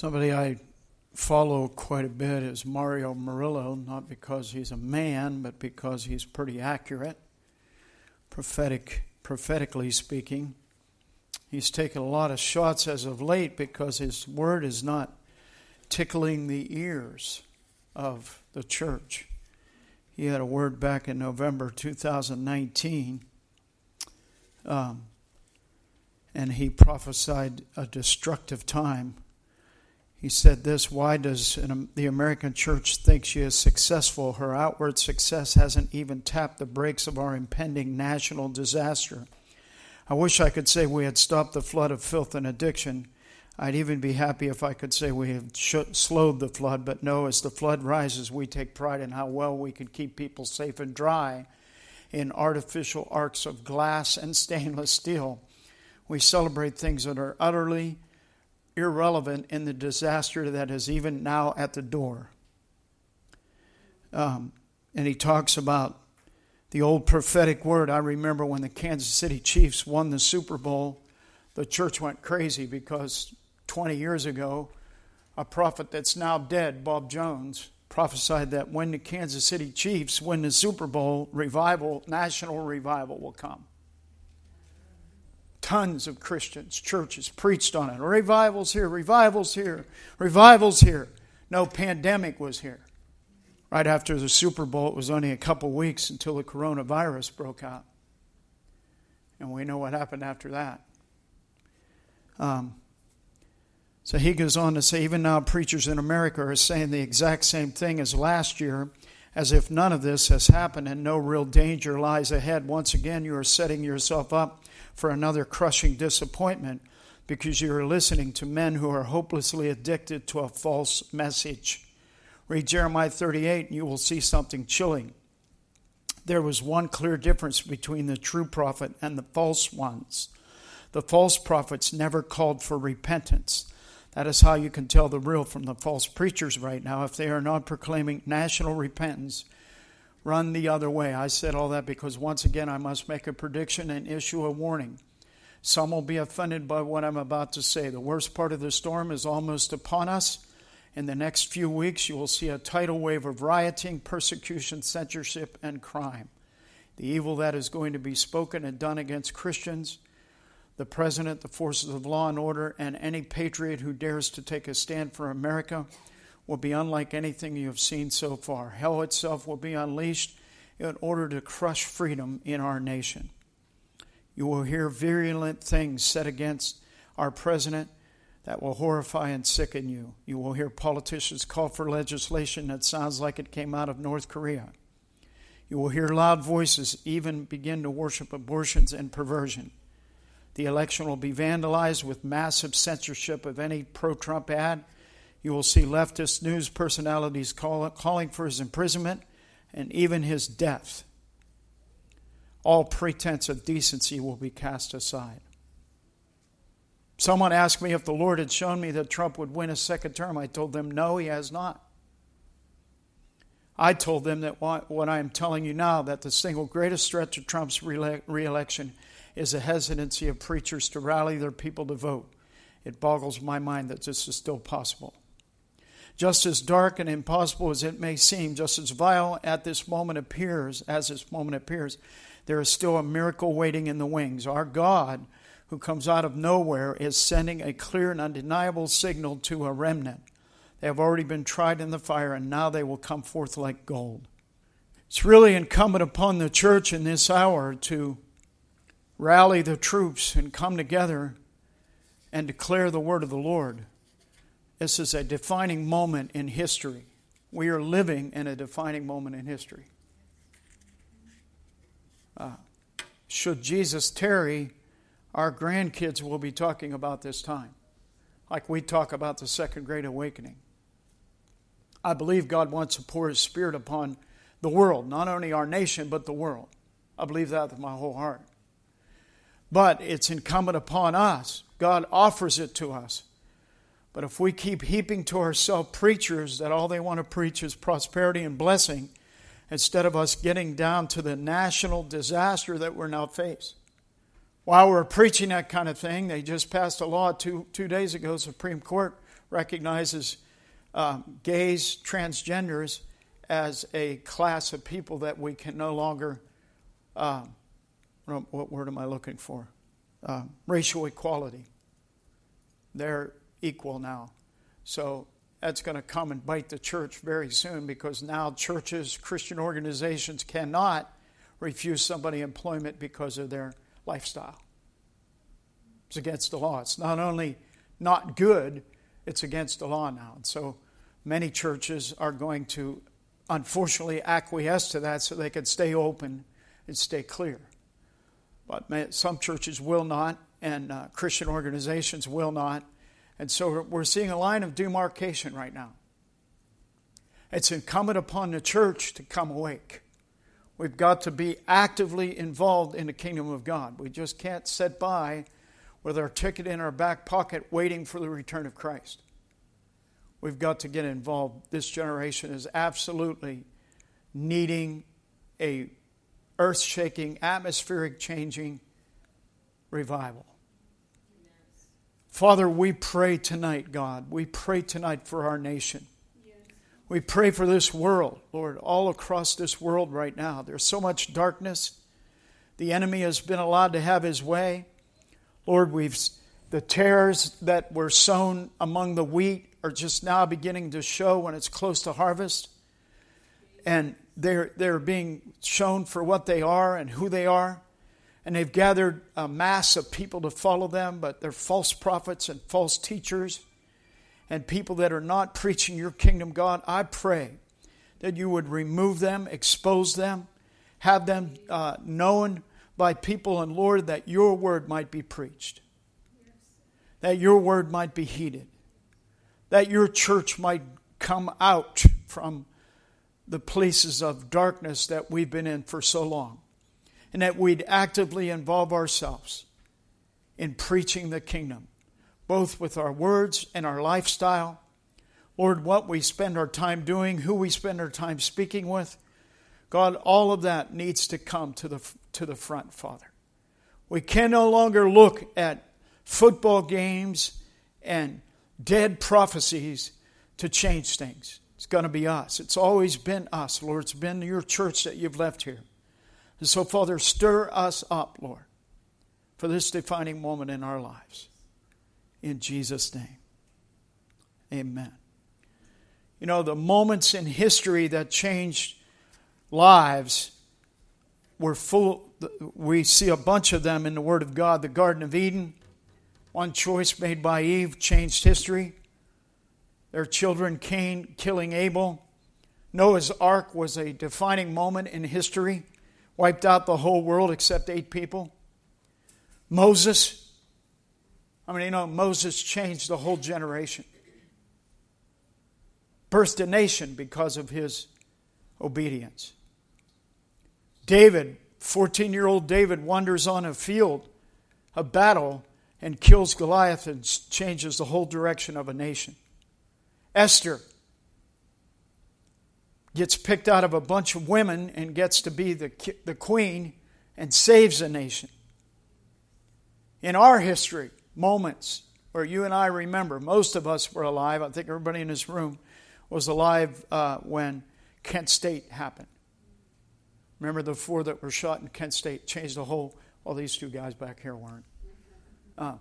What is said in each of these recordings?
Somebody I follow quite a bit is Mario Murillo, not because he's a man, but because he's pretty accurate, prophetic, prophetically speaking. He's taken a lot of shots as of late because his word is not tickling the ears of the church. He had a word back in November 2019, um, and he prophesied a destructive time he said this Why does the American church think she is successful? Her outward success hasn't even tapped the brakes of our impending national disaster. I wish I could say we had stopped the flood of filth and addiction. I'd even be happy if I could say we have slowed the flood, but no, as the flood rises, we take pride in how well we can keep people safe and dry in artificial arks of glass and stainless steel. We celebrate things that are utterly irrelevant in the disaster that is even now at the door. Um, and he talks about the old prophetic word. I remember when the Kansas City Chiefs won the Super Bowl, the church went crazy because 20 years ago, a prophet that's now dead, Bob Jones, prophesied that when the Kansas City Chiefs win the Super Bowl, revival, national revival will come. Tons of Christians, churches preached on it. Revivals here, revivals here, revivals here. No pandemic was here. Right after the Super Bowl, it was only a couple weeks until the coronavirus broke out. And we know what happened after that. Um, so he goes on to say, even now, preachers in America are saying the exact same thing as last year, as if none of this has happened and no real danger lies ahead. Once again, you are setting yourself up for another crushing disappointment because you are listening to men who are hopelessly addicted to a false message. Read Jeremiah 38 and you will see something chilling. There was one clear difference between the true prophet and the false ones. The false prophets never called for repentance. That is how you can tell the real from the false preachers right now. If they are not proclaiming national repentance, run the other way. I said all that because once again I must make a prediction and issue a warning. Some will be offended by what I'm about to say. The worst part of the storm is almost upon us. In the next few weeks, you will see a tidal wave of rioting, persecution, censorship, and crime. The evil that is going to be spoken and done against Christians, the president, the forces of law and order, and any patriot who dares to take a stand for America will be unlike anything you have seen so far. Hell itself will be unleashed in order to crush freedom in our nation. You will hear virulent things said against our president that will horrify and sicken you. You will hear politicians call for legislation that sounds like it came out of North Korea. You will hear loud voices even begin to worship abortions and perversion. The election will be vandalized with massive censorship of any pro Trump ad you will see leftist news personalities call, calling for his imprisonment and even his death. All pretense of decency will be cast aside. Someone asked me if the Lord had shown me that Trump would win a second term. I told them, no, he has not. I told them that what I am telling you now, that the single greatest threat to Trump's reelection is a hesitancy of preachers to rally their people to vote. It boggles my mind that this is still possible just as dark and impossible as it may seem, just as vile at this moment appears, as this moment appears, there is still a miracle waiting in the wings. Our God, who comes out of nowhere, is sending a clear and undeniable signal to a remnant. They have already been tried in the fire, and now they will come forth like gold. It's really incumbent upon the church in this hour to rally the troops and come together and declare the word of the Lord. This is a defining moment in history. We are living in a defining moment in history. Uh, should Jesus tarry, our grandkids will be talking about this time, like we talk about the Second Great Awakening. I believe God wants to pour His Spirit upon the world, not only our nation, but the world. I believe that with my whole heart. But it's incumbent upon us. God offers it to us but if we keep heaping to ourselves preachers that all they want to preach is prosperity and blessing, instead of us getting down to the national disaster that we're now faced, while we're preaching that kind of thing, they just passed a law two, two days ago. Supreme Court recognizes um, gays, transgenders as a class of people that we can no longer, um, what word am I looking for? Um, racial equality. They're equal now. So that's going to come and bite the church very soon because now churches, Christian organizations cannot refuse somebody employment because of their lifestyle. It's against the law. It's not only not good, it's against the law now. And so many churches are going to unfortunately acquiesce to that so they can stay open and stay clear. But some churches will not, and uh, Christian organizations will not. And so we're seeing a line of demarcation right now. It's incumbent upon the church to come awake. We've got to be actively involved in the kingdom of God. We just can't sit by with our ticket in our back pocket waiting for the return of Christ. We've got to get involved. This generation is absolutely needing a earth shaking, atmospheric changing revival. Father, we pray tonight, God. We pray tonight for our nation. We pray for this world, Lord, all across this world right now. There's so much darkness. The enemy has been allowed to have his way. Lord, we've the tares that were sown among the wheat are just now beginning to show when it's close to harvest. And they're, they're being shown for what they are and who they are. And they've gathered a mass of people to follow them, but they're false prophets and false teachers and people that are not preaching your kingdom, God, I pray that you would remove them, expose them, have them uh, known by people, and Lord, that your word might be preached, that your word might be heeded, that your church might come out from the places of darkness that we've been in for so long, and that we'd actively involve ourselves in preaching the kingdom both with our words and our lifestyle. Lord, what we spend our time doing, who we spend our time speaking with. God, all of that needs to come to the, to the front, Father. We can no longer look at football games and dead prophecies to change things. It's going to be us. It's always been us, Lord. It's been your church that you've left here. And so, Father, stir us up, Lord, for this defining moment in our lives in Jesus' name. Amen. You know, the moments in history that changed lives were full, we see a bunch of them in the Word of God. The Garden of Eden, one choice made by Eve changed history. Their children, Cain killing Abel. Noah's Ark was a defining moment in history, wiped out the whole world except eight people. Moses, I mean, you know, Moses changed the whole generation, birthed a nation because of his obedience. David, 14 year old David, wanders on a field of battle and kills Goliath and changes the whole direction of a nation. Esther gets picked out of a bunch of women and gets to be the, the queen and saves a nation. In our history, moments where you and I remember. Most of us were alive. I think everybody in this room was alive uh, when Kent State happened. Remember the four that were shot in Kent State changed the whole. Well, these two guys back here weren't. Uh,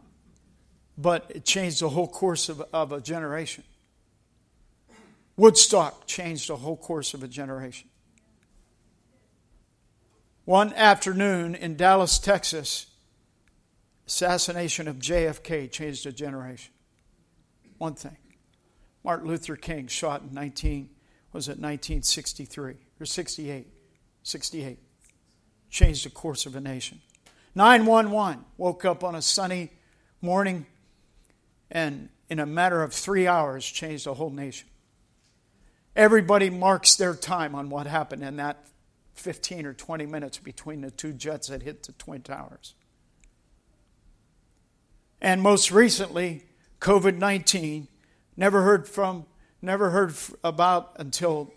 but it changed the whole course of, of a generation. Woodstock changed the whole course of a generation. One afternoon in Dallas, Texas, Assassination of JFK changed a generation. One thing. Martin Luther King shot in 19 was it 1963 or 68? 68. Changed the course of a nation. 911 woke up on a sunny morning and in a matter of 3 hours changed a whole nation. Everybody marks their time on what happened in that 15 or 20 minutes between the two jets that hit the Twin Towers. And most recently, COVID 19, never heard from, never heard about until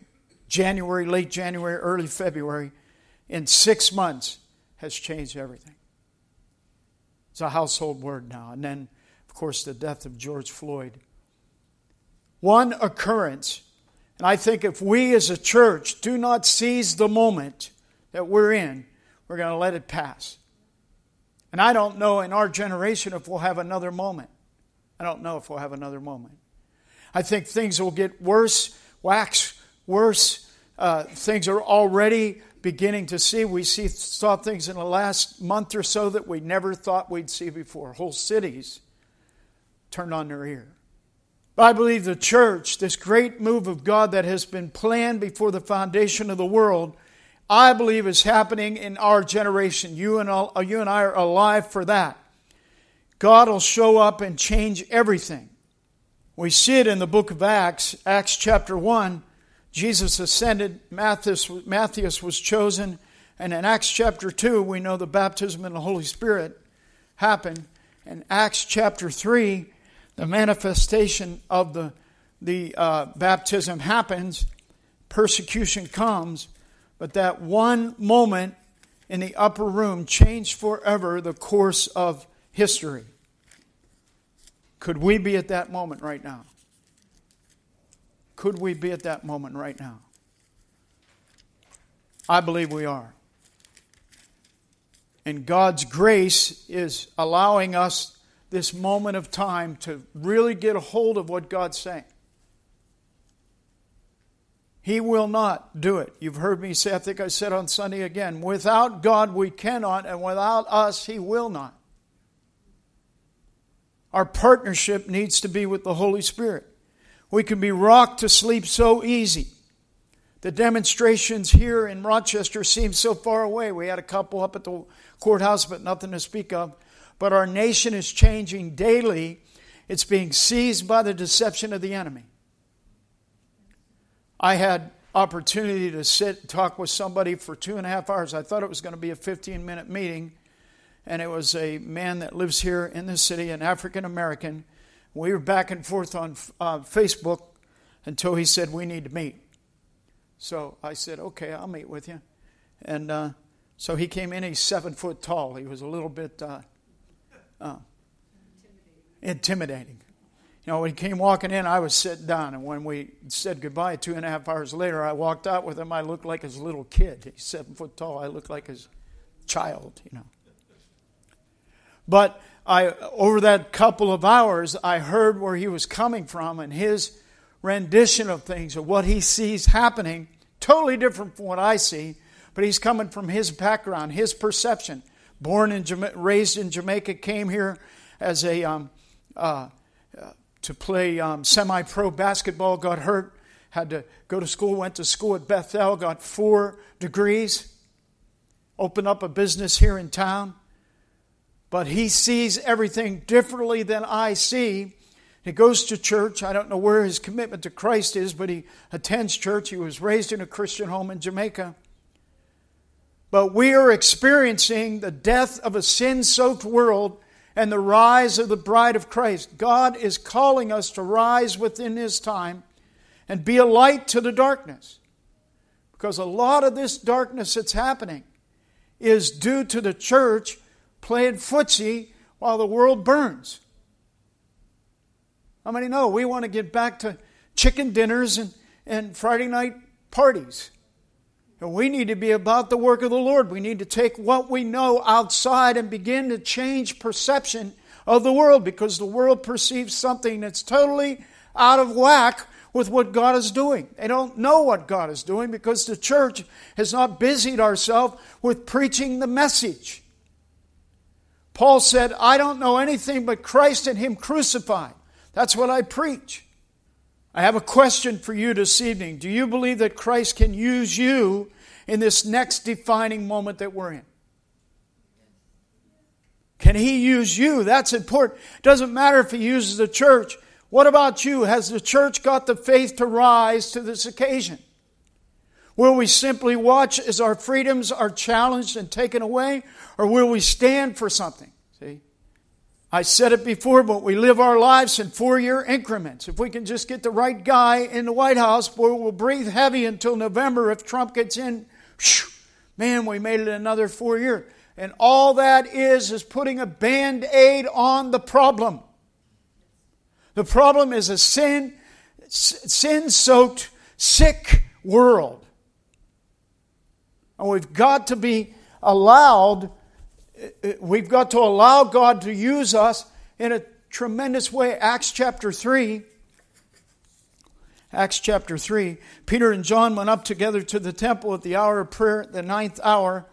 January, late January, early February, in six months has changed everything. It's a household word now. And then, of course, the death of George Floyd. One occurrence. And I think if we as a church do not seize the moment that we're in, we're going to let it pass. And I don't know in our generation if we'll have another moment. I don't know if we'll have another moment. I think things will get worse, wax worse. Uh, things are already beginning to see. We see, saw things in the last month or so that we never thought we'd see before. Whole cities turned on their ear. But I believe the church, this great move of God that has been planned before the foundation of the world, I believe is happening in our generation. You and, all, uh, you and I are alive for that. God will show up and change everything. We see it in the book of Acts, Acts chapter 1. Jesus ascended, Matthias, Matthias was chosen, and in Acts chapter 2, we know the baptism in the Holy Spirit happened. In Acts chapter 3, the manifestation of the, the uh, baptism happens, persecution comes, but that one moment in the upper room changed forever the course of history. Could we be at that moment right now? Could we be at that moment right now? I believe we are. And God's grace is allowing us this moment of time to really get a hold of what God's saying. He will not do it. You've heard me say, I think I said on Sunday again, without God we cannot, and without us He will not. Our partnership needs to be with the Holy Spirit. We can be rocked to sleep so easy. The demonstrations here in Rochester seem so far away. We had a couple up at the courthouse, but nothing to speak of. But our nation is changing daily. It's being seized by the deception of the enemy. I had opportunity to sit and talk with somebody for two and a half hours. I thought it was going to be a 15 minute meeting, and it was a man that lives here in the city, an African American, we were back and forth on uh, Facebook until he said, We need to meet. So I said, Okay, I'll meet with you. And uh, so he came in, he's seven foot tall. He was a little bit uh, uh intimidating. You know, when he came walking in, I was sitting down. And when we said goodbye two and a half hours later, I walked out with him. I looked like his little kid. He's seven foot tall. I looked like his child, you know. But I, over that couple of hours, I heard where he was coming from and his rendition of things, of what he sees happening, totally different from what I see, but he's coming from his background, his perception. Born and raised in Jamaica, came here as a um, uh, uh, to play um, semi-pro basketball. Got hurt, had to go to school. Went to school at Bethel, got four degrees. Opened up a business here in town but he sees everything differently than I see. He goes to church. I don't know where his commitment to Christ is, but he attends church. He was raised in a Christian home in Jamaica. But we are experiencing the death of a sin soaked world and the rise of the bride of Christ. God is calling us to rise within His time and be a light to the darkness. Because a lot of this darkness that's happening is due to the church playing footsie while the world burns. How many know we want to get back to chicken dinners and, and Friday night parties? We need to be about the work of the Lord. We need to take what we know outside and begin to change perception of the world because the world perceives something that's totally out of whack with what God is doing. They don't know what God is doing because the church has not busied ourselves with preaching the message. Paul said, I don't know anything but Christ and Him crucified. That's what I preach. I have a question for you this evening. Do you believe that Christ can use you in this next defining moment that we're in? Can He use you? That's important. Doesn't matter if He uses the church. What about you? Has the church got the faith to rise to this occasion? Will we simply watch as our freedoms are challenged and taken away? Or will we stand for something? See? I said it before, but we live our lives in four year increments. If we can just get the right guy in the White House, boy, we'll breathe heavy until November if Trump gets in. Man, we made it another four years. And all that is is putting a band aid on the problem. The problem is a sin sin soaked, sick world. And we've got to be allowed, we've got to allow God to use us in a tremendous way. Acts chapter 3. Acts chapter 3. Peter and John went up together to the temple at the hour of prayer, the ninth hour,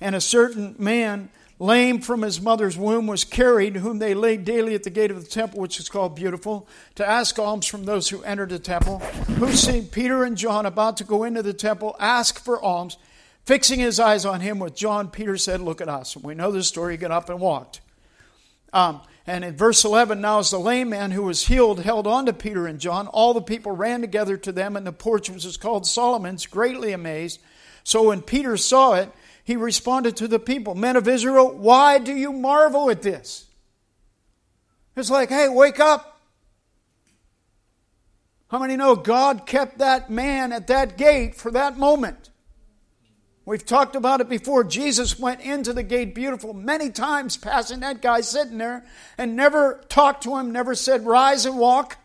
and a certain man lame from his mother's womb, was carried, whom they laid daily at the gate of the temple, which is called Beautiful, to ask alms from those who entered the temple, who seeing Peter and John about to go into the temple, ask for alms. Fixing his eyes on him with John, Peter said, Look at us. And we know the story. He got up and walked. Um, and in verse 11, now as the lame man who was healed held on to Peter and John, all the people ran together to them and the porch, which is called Solomon's, greatly amazed. So when Peter saw it, he responded to the people, Men of Israel, why do you marvel at this? It's like, hey, wake up. How many know God kept that man at that gate for that moment? We've talked about it before. Jesus went into the gate beautiful many times, passing that guy sitting there, and never talked to him, never said, Rise and walk.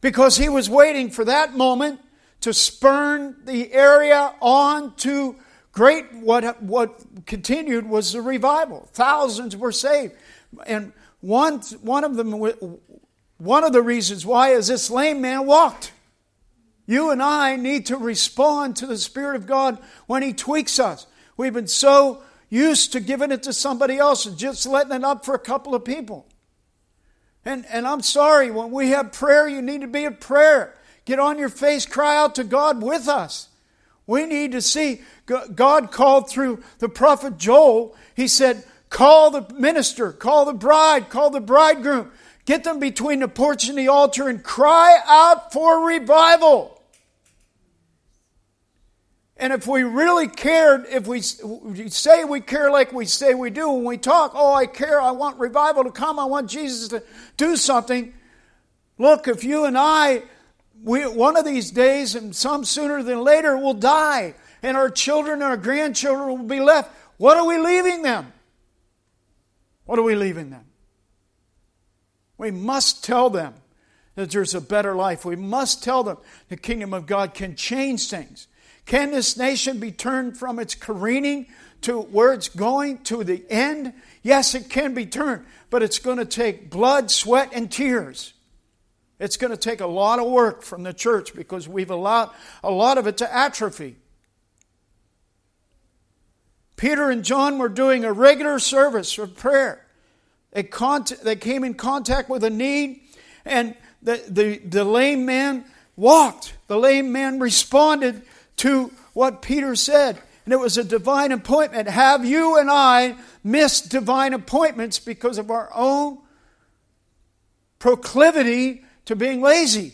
Because he was waiting for that moment to spurn the area on to great what what continued was the revival thousands were saved and one one of them one of the reasons why is this lame man walked you and I need to respond to the spirit of God when he tweaks us we've been so used to giving it to somebody else and just letting it up for a couple of people and and I'm sorry when we have prayer you need to be at prayer Get on your face, cry out to God with us. We need to see God called through the prophet Joel. He said, Call the minister, call the bride, call the bridegroom. Get them between the porch and the altar and cry out for revival. And if we really cared, if we say we care like we say we do when we talk, oh, I care, I want revival to come, I want Jesus to do something. Look, if you and I we, one of these days, and some sooner than later, will die, and our children and our grandchildren will be left. What are we leaving them? What are we leaving them? We must tell them that there's a better life. We must tell them the kingdom of God can change things. Can this nation be turned from its careening to where it's going to the end? Yes, it can be turned, but it's going to take blood, sweat, and tears. It's going to take a lot of work from the church because we've allowed a lot of it to atrophy. Peter and John were doing a regular service of prayer. They, they came in contact with a need, and the, the, the lame man walked. The lame man responded to what Peter said. And it was a divine appointment. Have you and I missed divine appointments because of our own proclivity to being lazy.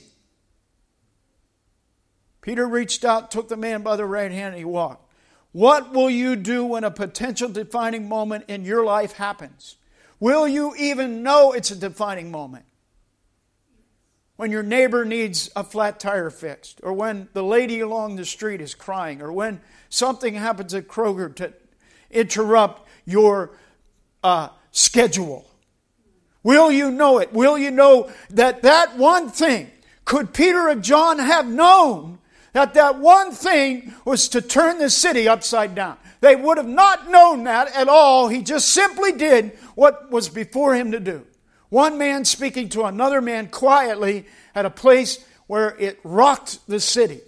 Peter reached out, took the man by the right hand, and he walked. What will you do when a potential defining moment in your life happens? Will you even know it's a defining moment? When your neighbor needs a flat tire fixed, or when the lady along the street is crying, or when something happens at Kroger to interrupt your uh, schedule. Will you know it? Will you know that that one thing, could Peter and John have known that that one thing was to turn the city upside down? They would have not known that at all. He just simply did what was before him to do. One man speaking to another man quietly at a place where it rocked the city.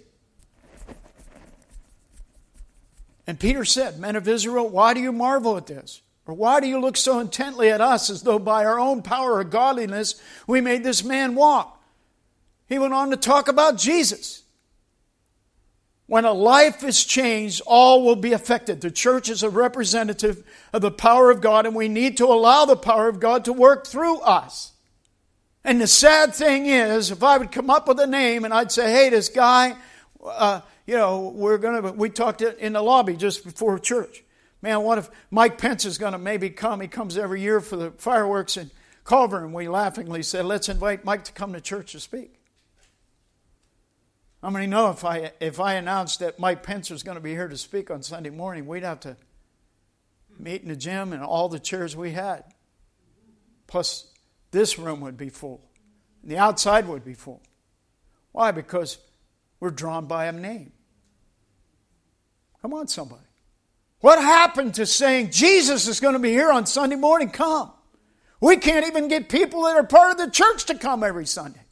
And Peter said, Men of Israel, why do you marvel at this? Or why do you look so intently at us as though by our own power or godliness we made this man walk? He went on to talk about Jesus. When a life is changed, all will be affected. The church is a representative of the power of God, and we need to allow the power of God to work through us. And the sad thing is, if I would come up with a name and I'd say, hey, this guy, uh, you know, we're going to, we talked in the lobby just before church. Man, what if Mike Pence is going to maybe come? He comes every year for the fireworks in Culver, and we laughingly said, let's invite Mike to come to church to speak. How many know if I, if I announced that Mike Pence was going to be here to speak on Sunday morning, we'd have to meet in the gym and all the chairs we had. Plus, this room would be full. And the outside would be full. Why? Because we're drawn by a name. Come on, somebody. What happened to saying Jesus is going to be here on Sunday morning? Come. We can't even get people that are part of the church to come every Sunday.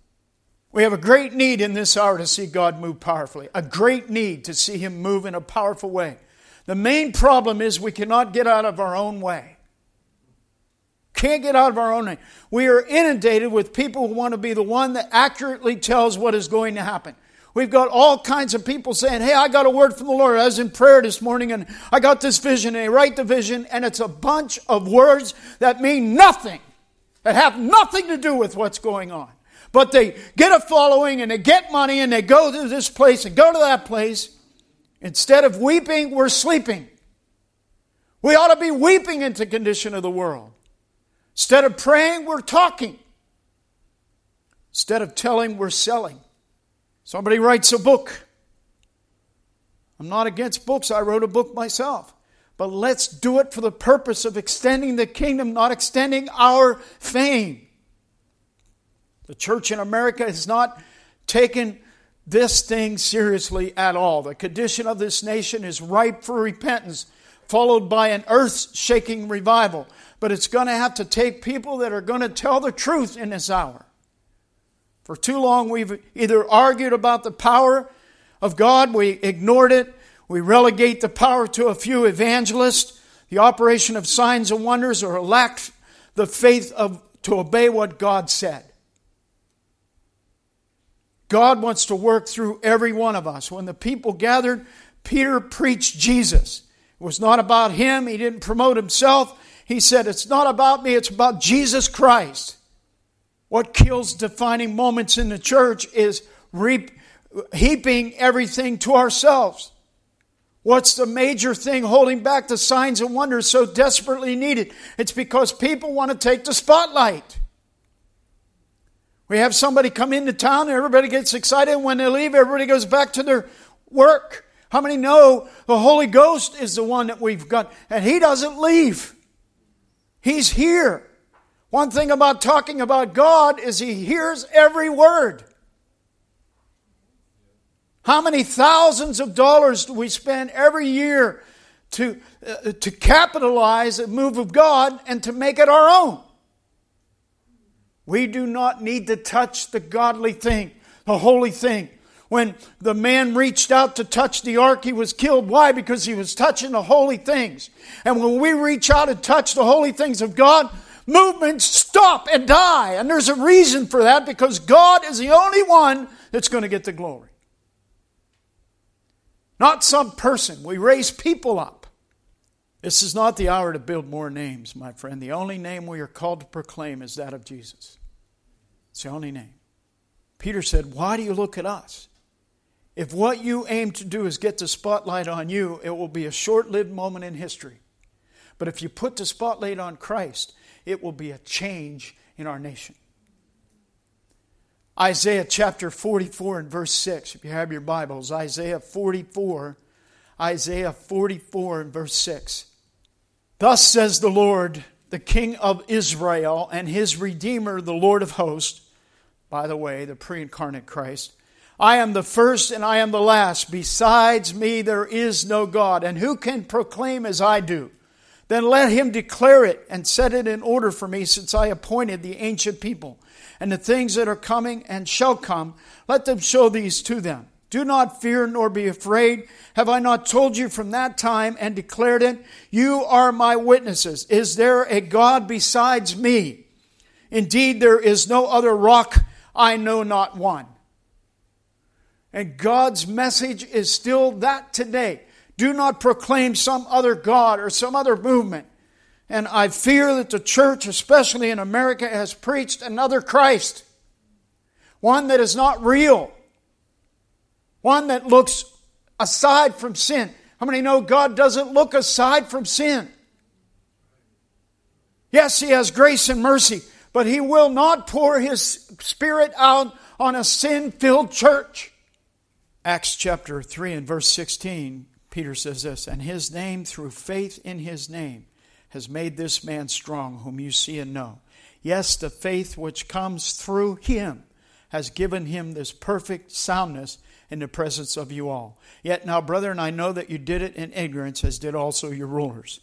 We have a great need in this hour to see God move powerfully, a great need to see Him move in a powerful way. The main problem is we cannot get out of our own way. Can't get out of our own way. We are inundated with people who want to be the one that accurately tells what is going to happen. We've got all kinds of people saying, Hey, I got a word from the Lord. I was in prayer this morning and I got this vision. And they write the vision, and it's a bunch of words that mean nothing, that have nothing to do with what's going on. But they get a following and they get money and they go to this place and go to that place. Instead of weeping, we're sleeping. We ought to be weeping into the condition of the world. Instead of praying, we're talking. Instead of telling, we're selling. Somebody writes a book. I'm not against books, I wrote a book myself. But let's do it for the purpose of extending the kingdom, not extending our fame. The church in America has not taken this thing seriously at all. The condition of this nation is ripe for repentance, followed by an earth shaking revival. But it's going to have to take people that are going to tell the truth in this hour. For too long, we've either argued about the power of God, we ignored it, we relegate the power to a few evangelists, the operation of signs and wonders, or lack the faith of, to obey what God said. God wants to work through every one of us. When the people gathered, Peter preached Jesus. It was not about him, he didn't promote himself. He said, It's not about me, it's about Jesus Christ. What kills defining moments in the church is reap, heaping everything to ourselves. What's the major thing holding back the signs and wonders so desperately needed? It's because people want to take the spotlight. We have somebody come into town and everybody gets excited. When they leave, everybody goes back to their work. How many know the Holy Ghost is the one that we've got? And He doesn't leave, He's here. One thing about talking about God is He hears every word. How many thousands of dollars do we spend every year to, uh, to capitalize a move of God and to make it our own? We do not need to touch the godly thing, the holy thing. When the man reached out to touch the ark, he was killed. Why? Because he was touching the holy things. And when we reach out and touch the holy things of God, movements stop and die. And there's a reason for that because God is the only one that's going to get the glory. Not some person. We raise people up. This is not the hour to build more names, my friend. The only name we are called to proclaim is that of Jesus. It's the only name. Peter said, Why do you look at us? If what you aim to do is get the spotlight on you, it will be a short lived moment in history. But if you put the spotlight on Christ, it will be a change in our nation. Isaiah chapter 44 and verse 6. If you have your Bibles, Isaiah 44, Isaiah 44 and verse 6. Thus says the Lord, the King of Israel, and his Redeemer, the Lord of hosts. By the way, the pre incarnate Christ. I am the first and I am the last. Besides me, there is no God. And who can proclaim as I do? Then let him declare it and set it in order for me, since I appointed the ancient people. And the things that are coming and shall come, let them show these to them. Do not fear nor be afraid. Have I not told you from that time and declared it? You are my witnesses. Is there a God besides me? Indeed, there is no other rock, I know not one. And God's message is still that today. Do not proclaim some other God or some other movement. And I fear that the church, especially in America, has preached another Christ. One that is not real. One that looks aside from sin. How many know God doesn't look aside from sin? Yes, He has grace and mercy, but He will not pour His Spirit out on a sin filled church. Acts chapter 3 and verse 16 Peter says this, and his name, through faith in his name, has made this man strong, whom you see and know. Yes, the faith which comes through him has given him this perfect soundness in the presence of you all. Yet now, brethren, I know that you did it in ignorance, as did also your rulers.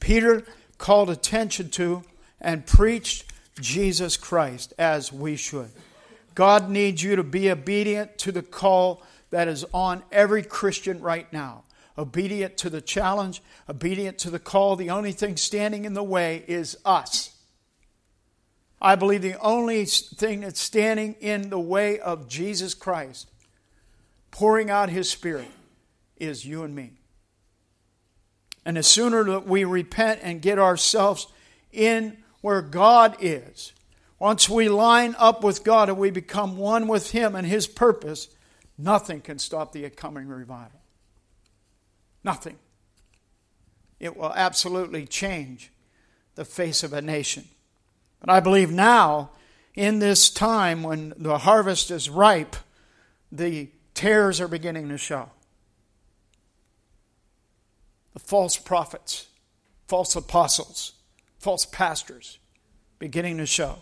Peter called attention to and preached Jesus Christ as we should. God needs you to be obedient to the call that is on every Christian right now. Obedient to the challenge, obedient to the call. The only thing standing in the way is us. I believe the only thing that's standing in the way of Jesus Christ pouring out His Spirit is you and me. And the sooner that we repent and get ourselves in where God is, once we line up with God and we become one with Him and His purpose, nothing can stop the coming revival. Nothing. It will absolutely change the face of a nation. But I believe now, in this time when the harvest is ripe, the tares are beginning to show. The false prophets, false apostles, false pastors beginning to show.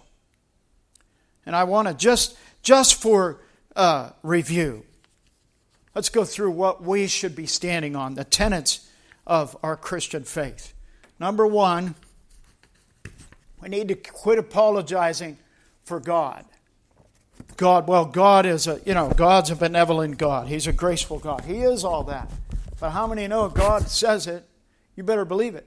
And I want to just, just for uh, review, let's go through what we should be standing on, the tenets of our Christian faith. Number one, we need to quit apologizing for God. God, well, God is a, you know, God's a benevolent God. He's a graceful God. He is all that. But how many know if God says it, you better believe it?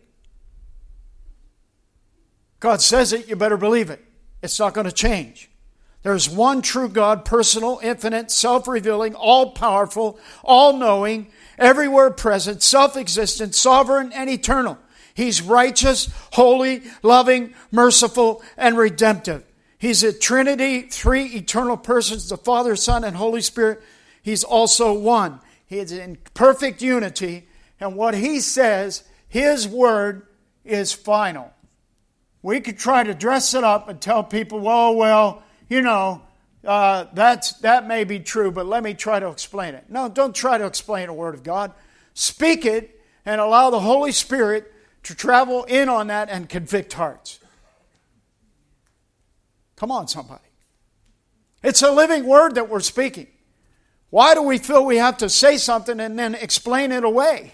God says it, you better believe it. It's not going to change. There's one true God, personal, infinite, self revealing, all powerful, all knowing, everywhere present, self existent, sovereign, and eternal. He's righteous, holy, loving, merciful, and redemptive. He's a Trinity, three eternal persons, the Father, Son, and Holy Spirit. He's also one. He is in perfect unity, and what he says, his word, is final. We could try to dress it up and tell people, well, well, you know, uh, that's, that may be true, but let me try to explain it. No, don't try to explain a word of God. Speak it and allow the Holy Spirit to travel in on that and convict hearts. Come on, somebody. It's a living word that we're speaking. Why do we feel we have to say something and then explain it away?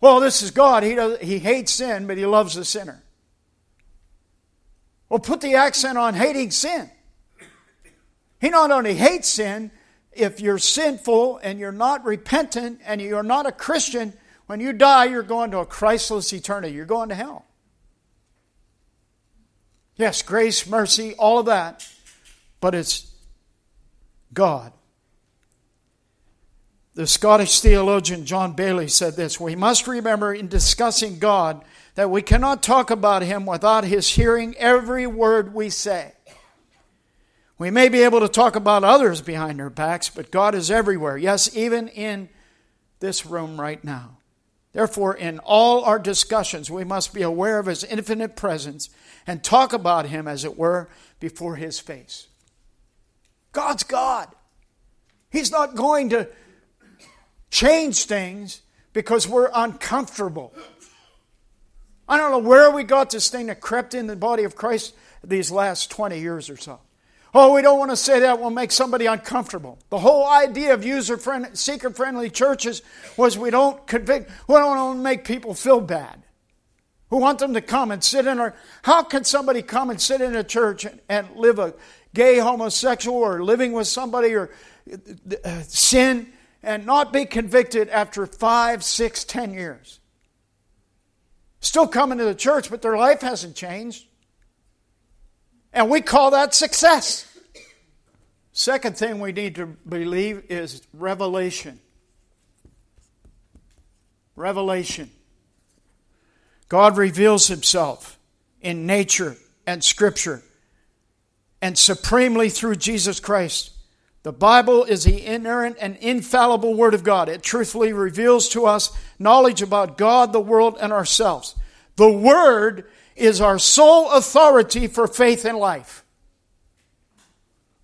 Well, this is God. He, does, he hates sin, but He loves the sinner. Well, put the accent on hating sin. He not only hates sin, if you're sinful and you're not repentant and you're not a Christian, when you die, you're going to a Christless eternity. You're going to hell. Yes, grace, mercy, all of that, but it's God. The Scottish theologian John Baillie said this We must remember in discussing God that we cannot talk about Him without His hearing every word we say. We may be able to talk about others behind their backs, but God is everywhere. Yes, even in this room right now. Therefore, in all our discussions, we must be aware of His infinite presence and talk about Him, as it were, before His face. God's God. He's not going to change things because we're uncomfortable. I don't know where we got this thing that crept in the body of Christ these last 20 years or so. Oh, we don't want to say that will make somebody uncomfortable. The whole idea of user friendly, seeker friendly churches was we don't convict, we don't want to make people feel bad. We want them to come and sit in our. How can somebody come and sit in a church and, and live a gay homosexual or living with somebody or uh, sin and not be convicted after five, six, ten years? Still coming to the church, but their life hasn't changed. And we call that success. Second thing we need to believe is revelation. Revelation. God reveals himself in nature and scripture and supremely through Jesus Christ. The Bible is the inerrant and infallible Word of God. It truthfully reveals to us knowledge about God, the world, and ourselves. The Word is our sole authority for faith and life.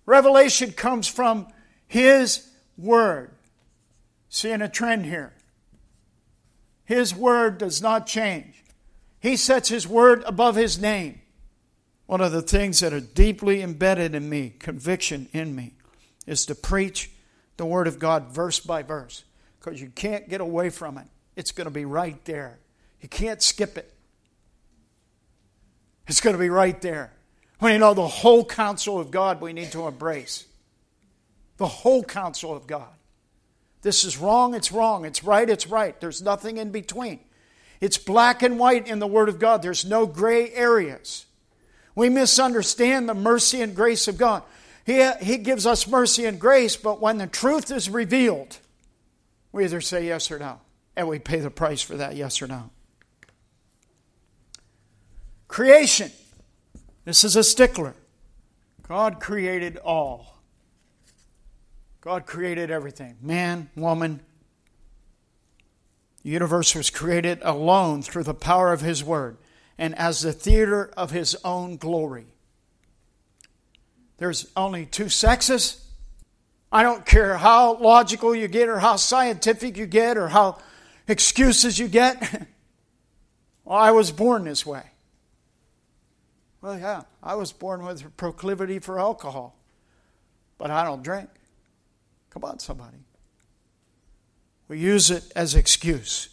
Revelation comes from His Word. Seeing a trend here. His Word does not change. He sets His word above His name. One of the things that are deeply embedded in me, conviction in me, is to preach the Word of God verse by verse because you can't get away from it. It's going to be right there. You can't skip it. It's going to be right there. When you know the whole counsel of God we need to embrace. The whole counsel of God. This is wrong, it's wrong. It's right, it's right. There's nothing in between. It's black and white in the Word of God. There's no gray areas. We misunderstand the mercy and grace of God. He, he gives us mercy and grace, but when the truth is revealed, we either say yes or no. And we pay the price for that, yes or no. Creation. This is a stickler. God created all. God created everything man, woman. The universe was created alone through the power of His Word and as the theater of His own glory. There's only two sexes. I don't care how logical you get or how scientific you get or how excuses you get. well, I was born this way. Well, yeah, I was born with a proclivity for alcohol, but I don't drink. Come on, somebody. We use it as excuse.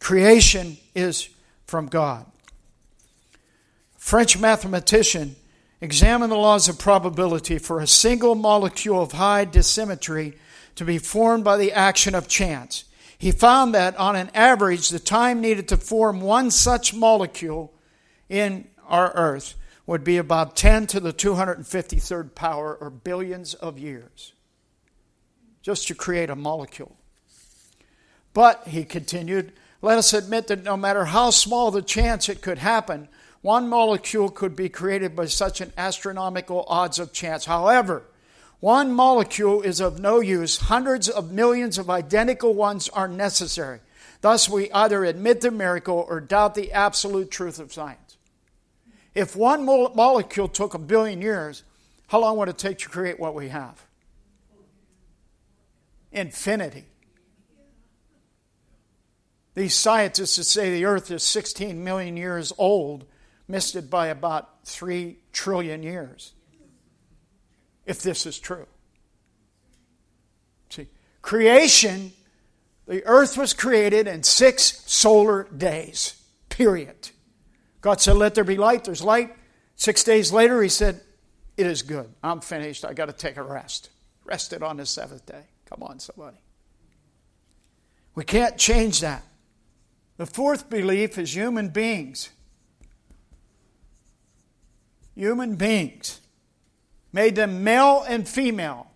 Creation is from God. French mathematician examined the laws of probability for a single molecule of high dissymmetry to be formed by the action of chance. He found that on an average, the time needed to form one such molecule in our Earth would be about 10 to the 253rd power or billions of years just to create a molecule. But, he continued, let us admit that no matter how small the chance it could happen, one molecule could be created by such an astronomical odds of chance. However, one molecule is of no use. Hundreds of millions of identical ones are necessary. Thus, we either admit the miracle or doubt the absolute truth of science. If one molecule took a billion years, how long would it take to create what we have? Infinity. These scientists that say the earth is 16 million years old missed it by about 3 trillion years. If this is true. See, creation, the earth was created in six solar days, period. God said, Let there be light. There's light. Six days later, he said, It is good. I'm finished. I got to take a rest. Rested on the seventh day. Come on, somebody. We can't change that. The fourth belief is human beings human beings, made them male and female.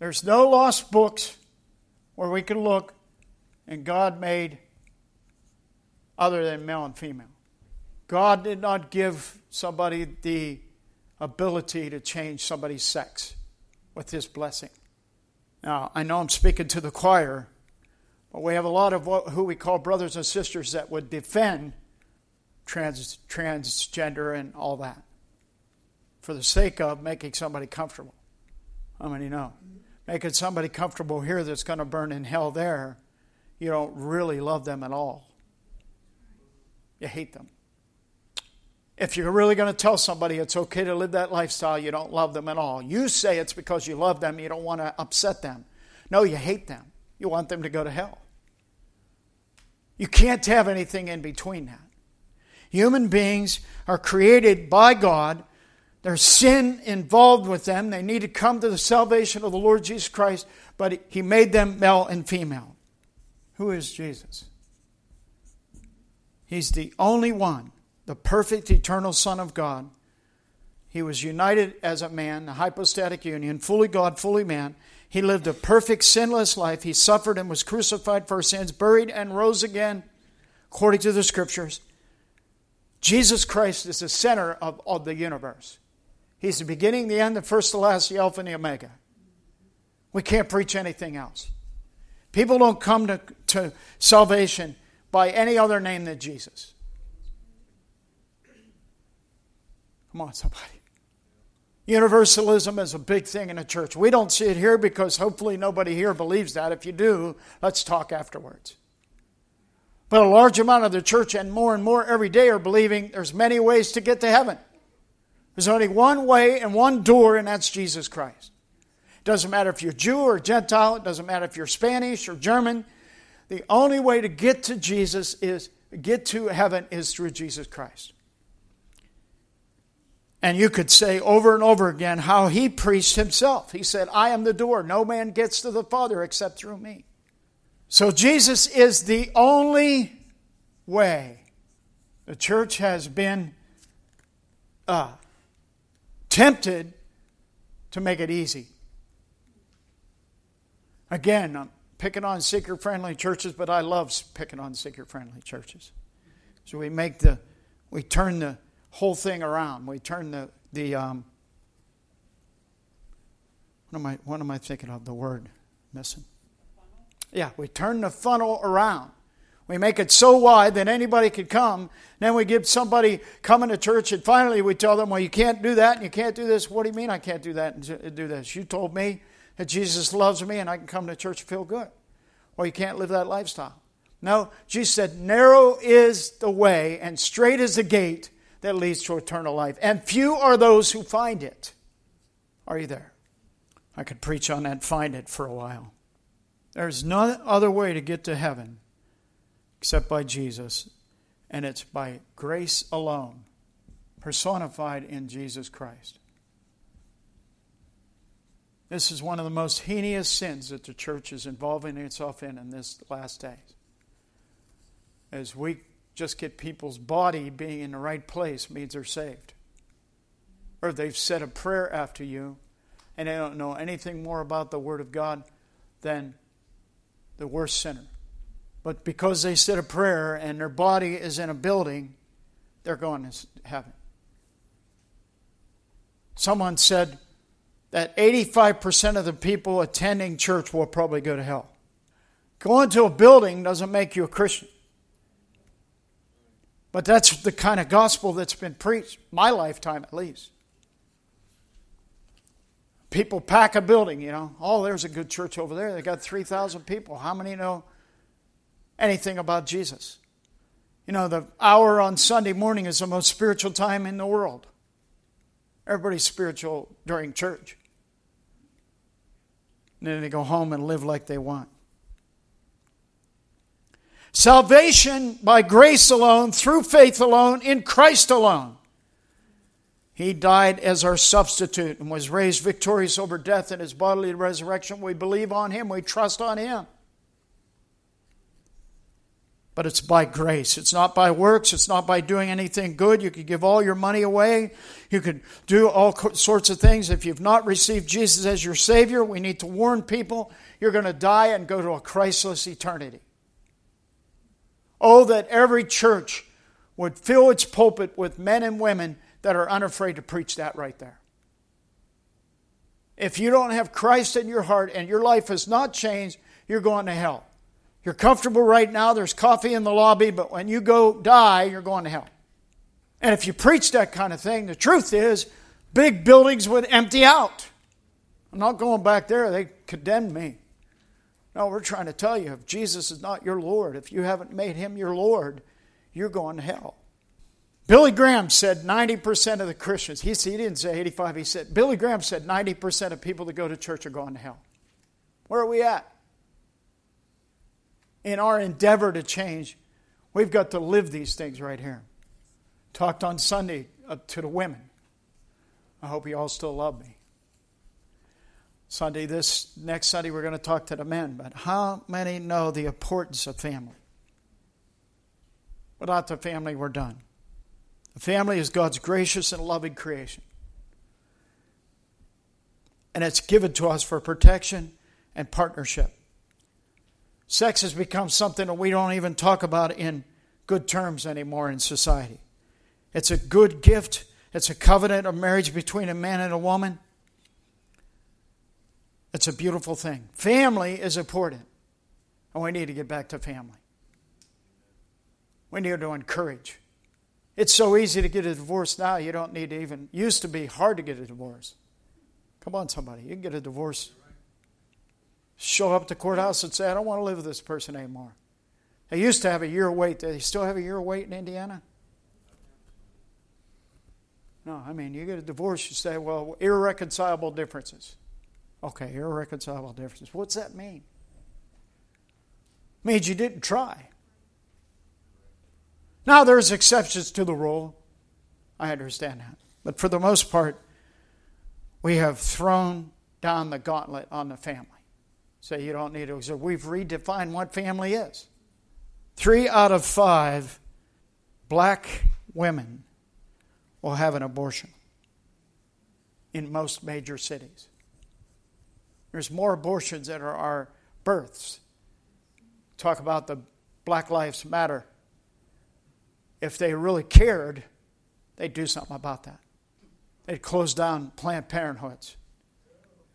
There's no lost books where we can look and God made other than male and female. God did not give somebody the ability to change somebody's sex with his blessing. Now, I know I'm speaking to the choir, but we have a lot of what, who we call brothers and sisters that would defend trans, transgender and all that for the sake of making somebody comfortable. How many know? Making somebody comfortable here that's going to burn in hell there, you don't really love them at all. You hate them. If you're really going to tell somebody it's okay to live that lifestyle, you don't love them at all. You say it's because you love them, you don't want to upset them. No, you hate them. You want them to go to hell. You can't have anything in between that. Human beings are created by God there's sin involved with them. They need to come to the salvation of the Lord Jesus Christ, but He made them male and female. Who is Jesus? He's the only one, the perfect eternal Son of God. He was united as a man, the hypostatic union, fully God, fully man. He lived a perfect, sinless life. He suffered and was crucified for sins, buried and rose again, according to the scriptures. Jesus Christ is the center of, of the universe. He's the beginning, the end, the first, the last, the Alpha, and the Omega. We can't preach anything else. People don't come to, to salvation by any other name than Jesus. Come on, somebody. Universalism is a big thing in the church. We don't see it here because hopefully nobody here believes that. If you do, let's talk afterwards. But a large amount of the church and more and more every day are believing there's many ways to get to heaven. There's only one way and one door, and that's Jesus Christ. It doesn't matter if you're Jew or Gentile, it doesn't matter if you're Spanish or German. The only way to get to Jesus is get to heaven is through Jesus Christ. And you could say over and over again how he preached himself. He said, I am the door. No man gets to the Father except through me. So Jesus is the only way. The church has been uh, tempted to make it easy. Again, I'm picking on seeker friendly churches, but I love picking on seeker friendly churches. So we make the, we turn the whole thing around. We turn the, the um, what am I, what am I thinking of? The word missing. Yeah, we turn the funnel around. We make it so wide that anybody could come. Then we give somebody coming to church, and finally we tell them, "Well, you can't do that, and you can't do this." What do you mean I can't do that and do this? You told me that Jesus loves me, and I can come to church and feel good. Well, you can't live that lifestyle. No, Jesus said, "Narrow is the way, and straight is the gate that leads to eternal life, and few are those who find it." Are you there? I could preach on that "find it" for a while. There's no other way to get to heaven except by Jesus, and it's by grace alone, personified in Jesus Christ. This is one of the most heinous sins that the church is involving itself in in this last days. As we just get people's body being in the right place means they're saved. Or they've said a prayer after you and they don't know anything more about the Word of God than the worst sinner. But because they said a prayer and their body is in a building, they're going to heaven. Someone said that 85% of the people attending church will probably go to hell. Going to a building doesn't make you a Christian. But that's the kind of gospel that's been preached, my lifetime at least. People pack a building, you know. Oh, there's a good church over there. They got 3,000 people. How many know anything about Jesus? You know, the hour on Sunday morning is the most spiritual time in the world. Everybody's spiritual during church. And then they go home and live like they want. Salvation by grace alone, through faith alone, in Christ alone. He died as our substitute and was raised victorious over death in his bodily resurrection. We believe on him, we trust on him. But it's by grace. It's not by works. It's not by doing anything good. You could give all your money away. You could do all sorts of things. If you've not received Jesus as your Savior, we need to warn people you're going to die and go to a Christless eternity. Oh, that every church would fill its pulpit with men and women that are unafraid to preach that right there. If you don't have Christ in your heart and your life has not changed, you're going to hell. You're comfortable right now, there's coffee in the lobby, but when you go die, you're going to hell. And if you preach that kind of thing, the truth is, big buildings would empty out. I'm not going back there, they condemned me. No, we're trying to tell you if Jesus is not your Lord, if you haven't made him your Lord, you're going to hell. Billy Graham said 90% of the Christians, he, he didn't say 85, he said, Billy Graham said 90% of people that go to church are going to hell. Where are we at? In our endeavor to change, we've got to live these things right here. Talked on Sunday uh, to the women. I hope you all still love me. Sunday, this next Sunday, we're going to talk to the men, but how many know the importance of family? Without the family, we're done. The family is God's gracious and loving creation. And it's given to us for protection and partnership. Sex has become something that we don't even talk about in good terms anymore in society. It's a good gift, it's a covenant of marriage between a man and a woman. It's a beautiful thing. Family is important, and we need to get back to family. We need to encourage. It's so easy to get a divorce now, you don't need to even. Used to be hard to get a divorce. Come on, somebody. You can get a divorce. Show up at the courthouse and say, I don't want to live with this person anymore. They used to have a year wait. Do they still have a year wait in Indiana? No, I mean, you get a divorce, you say, well, irreconcilable differences. Okay, irreconcilable differences. What's that mean? It means you didn't try. Now, there's exceptions to the rule. I understand that. But for the most part, we have thrown down the gauntlet on the family. So you don't need to. We've redefined what family is. Three out of five black women will have an abortion in most major cities. There's more abortions than there are births. Talk about the Black Lives Matter. If they really cared, they'd do something about that. They'd close down Planned Parenthoods.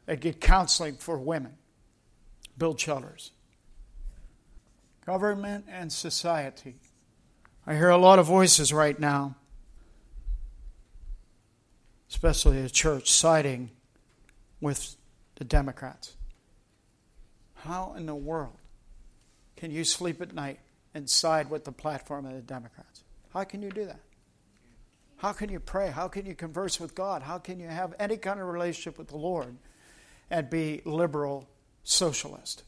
They'd get counseling for women, build shelters. Government and society. I hear a lot of voices right now, especially the church, siding with the Democrats. How in the world can you sleep at night and side with the platform of the Democrats? How can you do that? How can you pray? How can you converse with God? How can you have any kind of relationship with the Lord and be liberal socialist?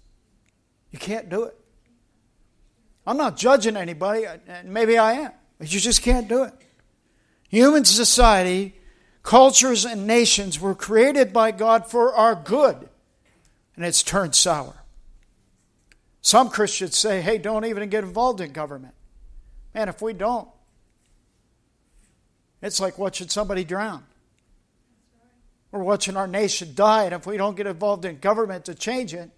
You can't do it. I'm not judging anybody, and maybe I am, but you just can't do it. Human society, cultures, and nations were created by God for our good, and it's turned sour. Some Christians say, hey, don't even get involved in government. Man, if we don't, it's like watching somebody drown. We're watching our nation die, and if we don't get involved in government to change it,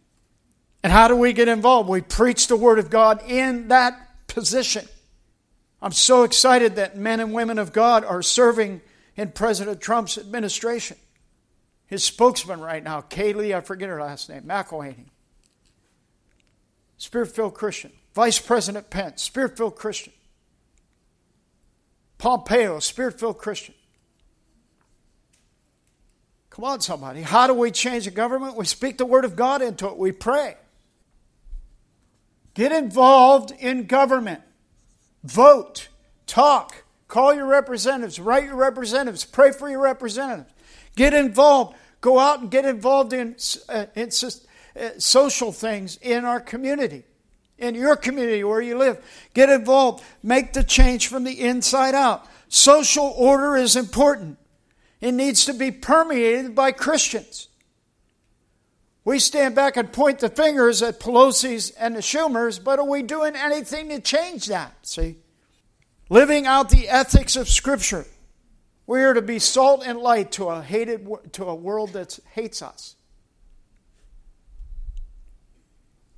and how do we get involved? We preach the Word of God in that position. I'm so excited that men and women of God are serving in President Trump's administration. His spokesman right now, Kayleigh, I forget her last name, McElhaney. Spirit filled Christian. Vice President Pence, Spirit filled Christian. Pompeo, spirit filled Christian. Come on, somebody. How do we change the government? We speak the word of God into it, we pray. Get involved in government. Vote. Talk. Call your representatives. Write your representatives. Pray for your representatives. Get involved. Go out and get involved in, uh, in uh, social things in our community in your community where you live. Get involved. Make the change from the inside out. Social order is important. It needs to be permeated by Christians. We stand back and point the fingers at Pelosi's and the Schumers, but are we doing anything to change that? See? Living out the ethics of Scripture. We are to be salt and light to a hated to a world that hates us.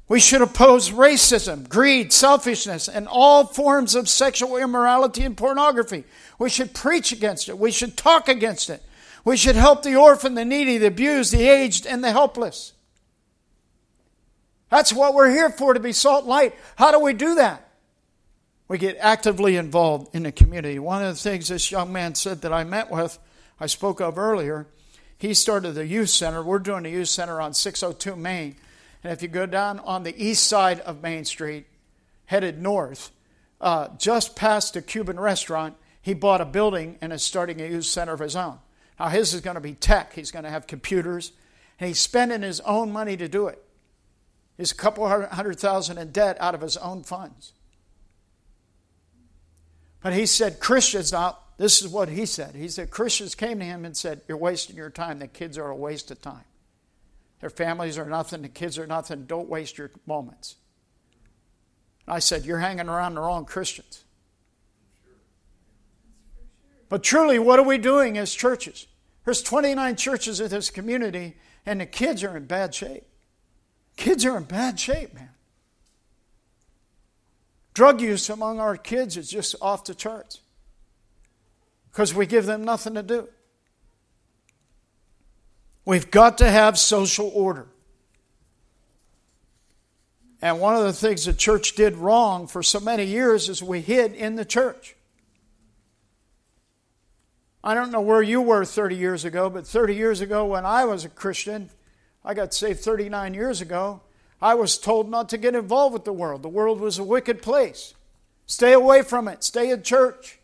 We should oppose racism, greed, selfishness, and all forms of sexual immorality and pornography. We should preach against it. We should talk against it. We should help the orphan, the needy, the abused, the aged, and the helpless. That's what we're here for, to be salt and light. How do we do that? We get actively involved in the community. One of the things this young man said that I met with, I spoke of earlier, he started the youth center. We're doing a youth center on 602 Main. And if you go down on the east side of Main Street, headed north, uh, just past the Cuban restaurant, he bought a building and is starting a youth center of his own. Now, his is going to be tech. He's going to have computers, and he's spending his own money to do it. He's a couple hundred thousand in debt out of his own funds. But he said, Christians, now, this is what he said. He said, Christians came to him and said, You're wasting your time. The kids are a waste of time. Their families are nothing, the kids are nothing. Don't waste your moments. And I said, You're hanging around the wrong Christians. But truly, what are we doing as churches? There's 29 churches in this community, and the kids are in bad shape. Kids are in bad shape, man. Drug use among our kids is just off the charts because we give them nothing to do. We've got to have social order. And one of the things the church did wrong for so many years is we hid in the church. I don't know where you were 30 years ago, but 30 years ago when I was a Christian, I got saved 39 years ago, I was told not to get involved with the world. The world was a wicked place. Stay away from it. Stay in church.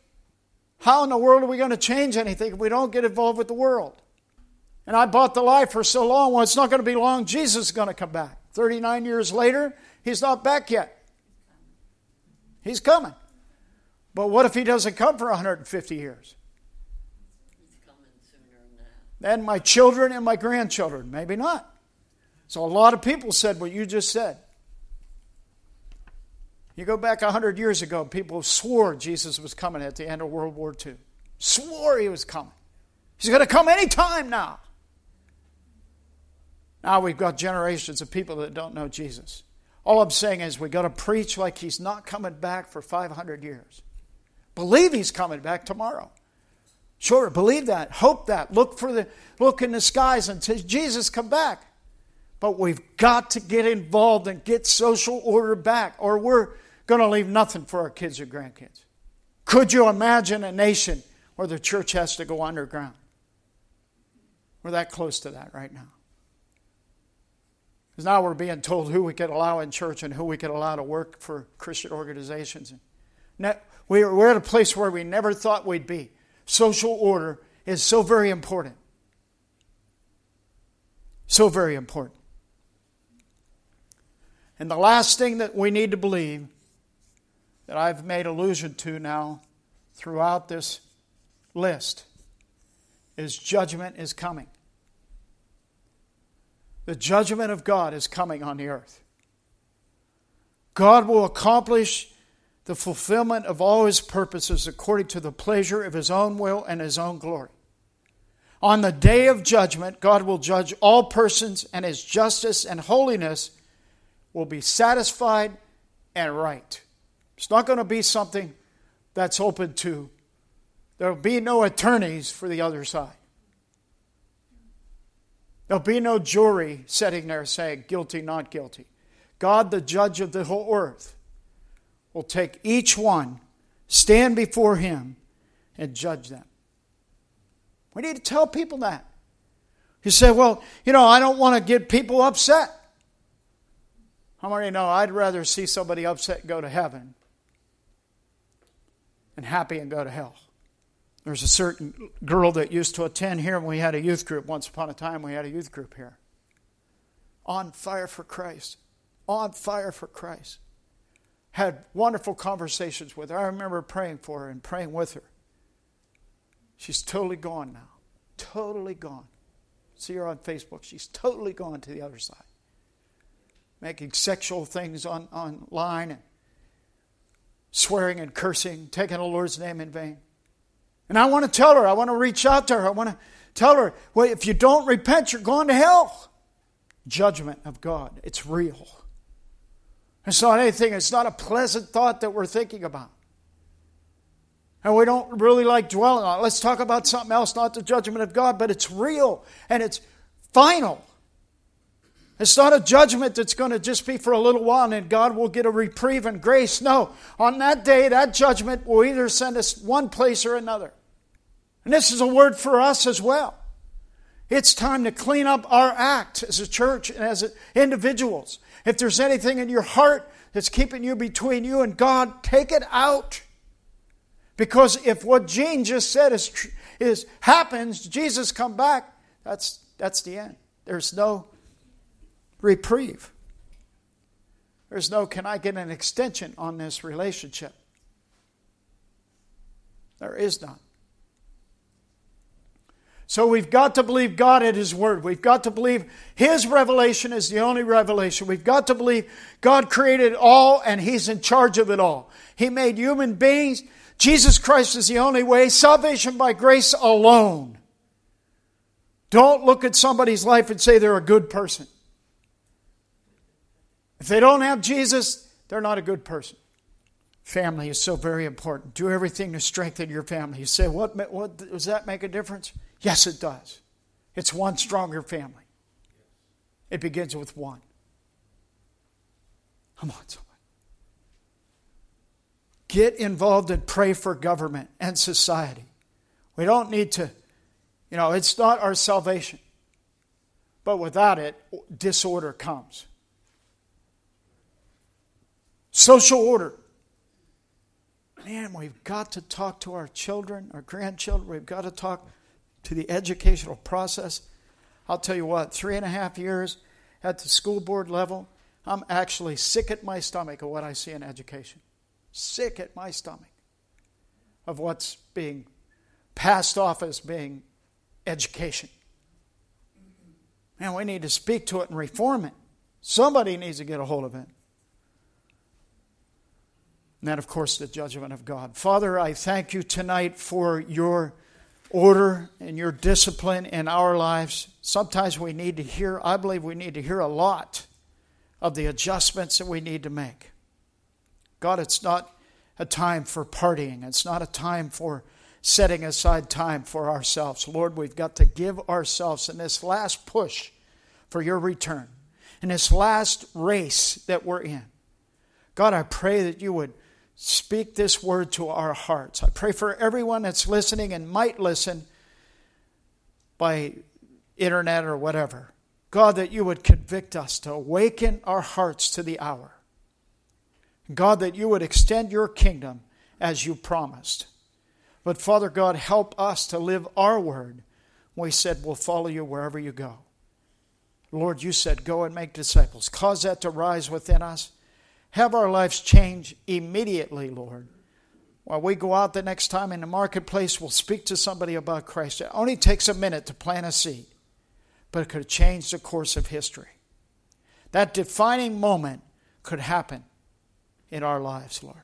How in the world are we going to change anything if we don't get involved with the world? And I bought the lie for so long. Well, it's not going to be long. Jesus is going to come back. 39 years later, he's not back yet. He's coming. But what if he doesn't come for 150 years? He's coming sooner than that. Then my children and my grandchildren, maybe not. So a lot of people said what you just said. You go back 100 years ago, people swore Jesus was coming at the end of World War II. Swore he was coming. He's going to come anytime now. Now we've got generations of people that don't know Jesus. All I'm saying is we got to preach like he's not coming back for 500 years. Believe he's coming back tomorrow. Sure, believe that, hope that, look for the look in the skies and say, Jesus, come back. But we've got to get involved and get social order back, or we're going to leave nothing for our kids or grandkids. Could you imagine a nation where the church has to go underground? We're that close to that right now. Because now we're being told who we could allow in church and who we could allow to work for Christian organizations. We're at a place where we never thought we'd be. Social order is so very important. So very important. And the last thing that we need to believe that I've made allusion to now throughout this list is judgment is coming. The judgment of God is coming on the earth. God will accomplish the fulfillment of all his purposes according to the pleasure of his own will and his own glory. On the day of judgment, God will judge all persons, and his justice and holiness will be satisfied and right. It's not going to be something that's open to, there will be no attorneys for the other side. There'll be no jury sitting there saying guilty, not guilty. God, the judge of the whole earth, will take each one, stand before him, and judge them. We need to tell people that. You say, well, you know, I don't want to get people upset. How many know I'd rather see somebody upset go to heaven and happy and go to hell? There's a certain girl that used to attend here, and we had a youth group. Once upon a time, we had a youth group here. On fire for Christ. On fire for Christ. Had wonderful conversations with her. I remember praying for her and praying with her. She's totally gone now. Totally gone. See her on Facebook. She's totally gone to the other side. Making sexual things on, online and swearing and cursing, taking the Lord's name in vain. And I want to tell her, I want to reach out to her, I want to tell her, well, if you don't repent, you're going to hell. Judgment of God, it's real. It's not anything, it's not a pleasant thought that we're thinking about. And we don't really like dwelling on it. Let's talk about something else, not the judgment of God, but it's real and it's final. It's not a judgment that's going to just be for a little while and God will get a reprieve and grace. No, on that day, that judgment will either send us one place or another. And this is a word for us as well. It's time to clean up our act as a church and as individuals. If there's anything in your heart that's keeping you between you and God, take it out. Because if what Gene just said is, is happens, Jesus come back, that's, that's the end. There's no reprieve. There's no, can I get an extension on this relationship? There is none. So we've got to believe God at His Word. We've got to believe His revelation is the only revelation. We've got to believe God created all and He's in charge of it all. He made human beings. Jesus Christ is the only way. Salvation by grace alone. Don't look at somebody's life and say they're a good person. If they don't have Jesus, they're not a good person. Family is so very important. Do everything to strengthen your family. You say, what, what does that make a difference? Yes, it does. It's one stronger family. It begins with one. Come on, somebody. Get involved and pray for government and society. We don't need to, you know, it's not our salvation. But without it, disorder comes. Social order. Man, we've got to talk to our children, our grandchildren. We've got to talk to the educational process. I'll tell you what, three and a half years at the school board level, I'm actually sick at my stomach of what I see in education. Sick at my stomach of what's being passed off as being education. Man, we need to speak to it and reform it. Somebody needs to get a hold of it. And that, of course, the judgment of God. Father, I thank you tonight for your order and your discipline in our lives. Sometimes we need to hear, I believe we need to hear a lot of the adjustments that we need to make. God, it's not a time for partying, it's not a time for setting aside time for ourselves. Lord, we've got to give ourselves in this last push for your return, in this last race that we're in. God, I pray that you would speak this word to our hearts. I pray for everyone that's listening and might listen by internet or whatever. God, that you would convict us to awaken our hearts to the hour. God, that you would extend your kingdom as you promised. But Father God, help us to live our word. We said we'll follow you wherever you go. Lord, you said, go and make disciples. Cause that to rise within us. Have our lives change immediately, Lord. While we go out the next time in the marketplace, we'll speak to somebody about Christ. It only takes a minute to plant a seed, but it could change the course of history. That defining moment could happen in our lives, Lord.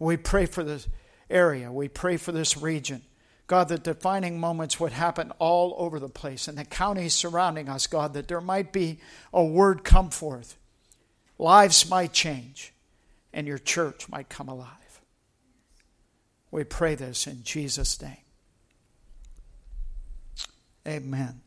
We pray for this area, we pray for this region. God, that defining moments would happen all over the place in the counties surrounding us, God, that there might be a word come forth Lives might change and your church might come alive. We pray this in Jesus' name. Amen.